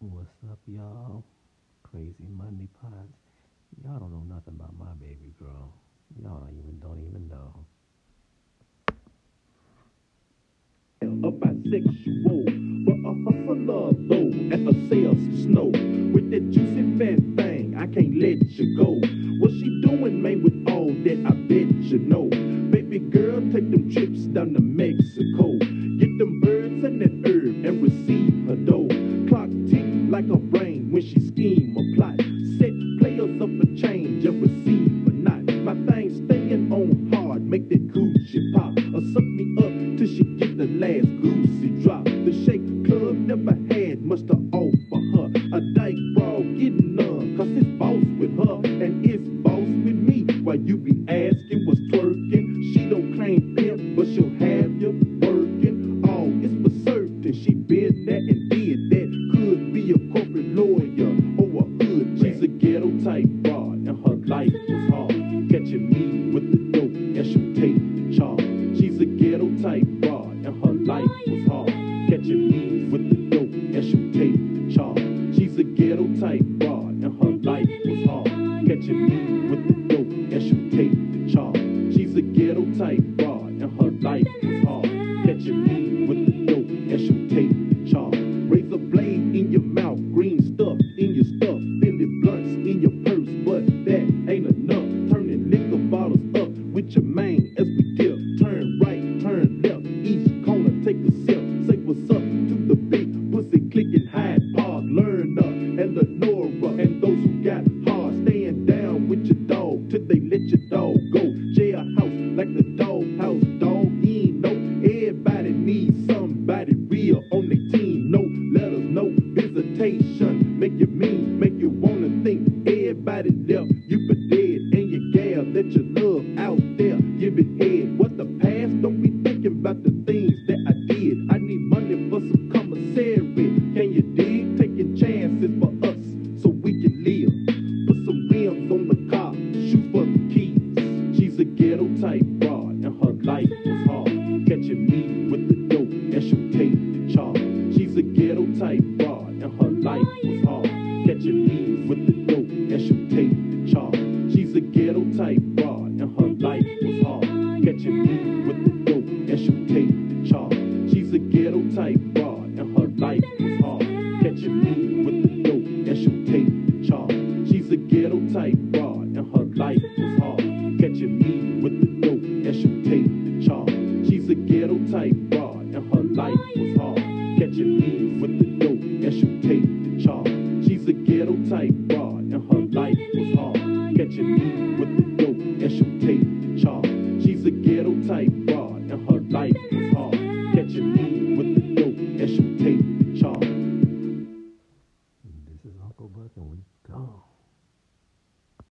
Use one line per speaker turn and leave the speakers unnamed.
What's up, y'all? Crazy Monday Pods. Y'all don't know nothing about my baby girl. Y'all don't even don't even know.
a bisexual, but a hustler though, and a sales snow. With that juicy fat thing, I can't let you go. What she doing, man, with all that? I bet you know. Baby girl, take them trips down to Mexico. Brain when she scheme or plot. Set players up a change and receive or not. My thing staying on hard, make that coochie pop. Or suck me up till she get the last goosey drop. The shake club never had much to offer her. A dyke brawl getting none, cause it's boss with her and it's boss with me. While you be asking what's twerking, she don't claim pimp, but she'll have you working. Oh, it's for certain she been each corner take a sip. Say what's up to the big pussy clicking Hyde Park, learner and Lenora, and those who got hard, staying down with your dog till they let your dog go. Jailhouse like the doghouse, broad, and her life was hard. Catching me with the dope, and she'll take the charge. She's a ghetto type broad, and her life was hard. Catching me with the dope, and she'll take the charge. She's a ghetto type broad, and her life was hard. Catching me with the dope, and she'll take the charge. She's a ghetto type broad, and her life was hard. Catching me with the dope, and she'll take the charge. She's a ghetto type broad, and her life was hard. Catching me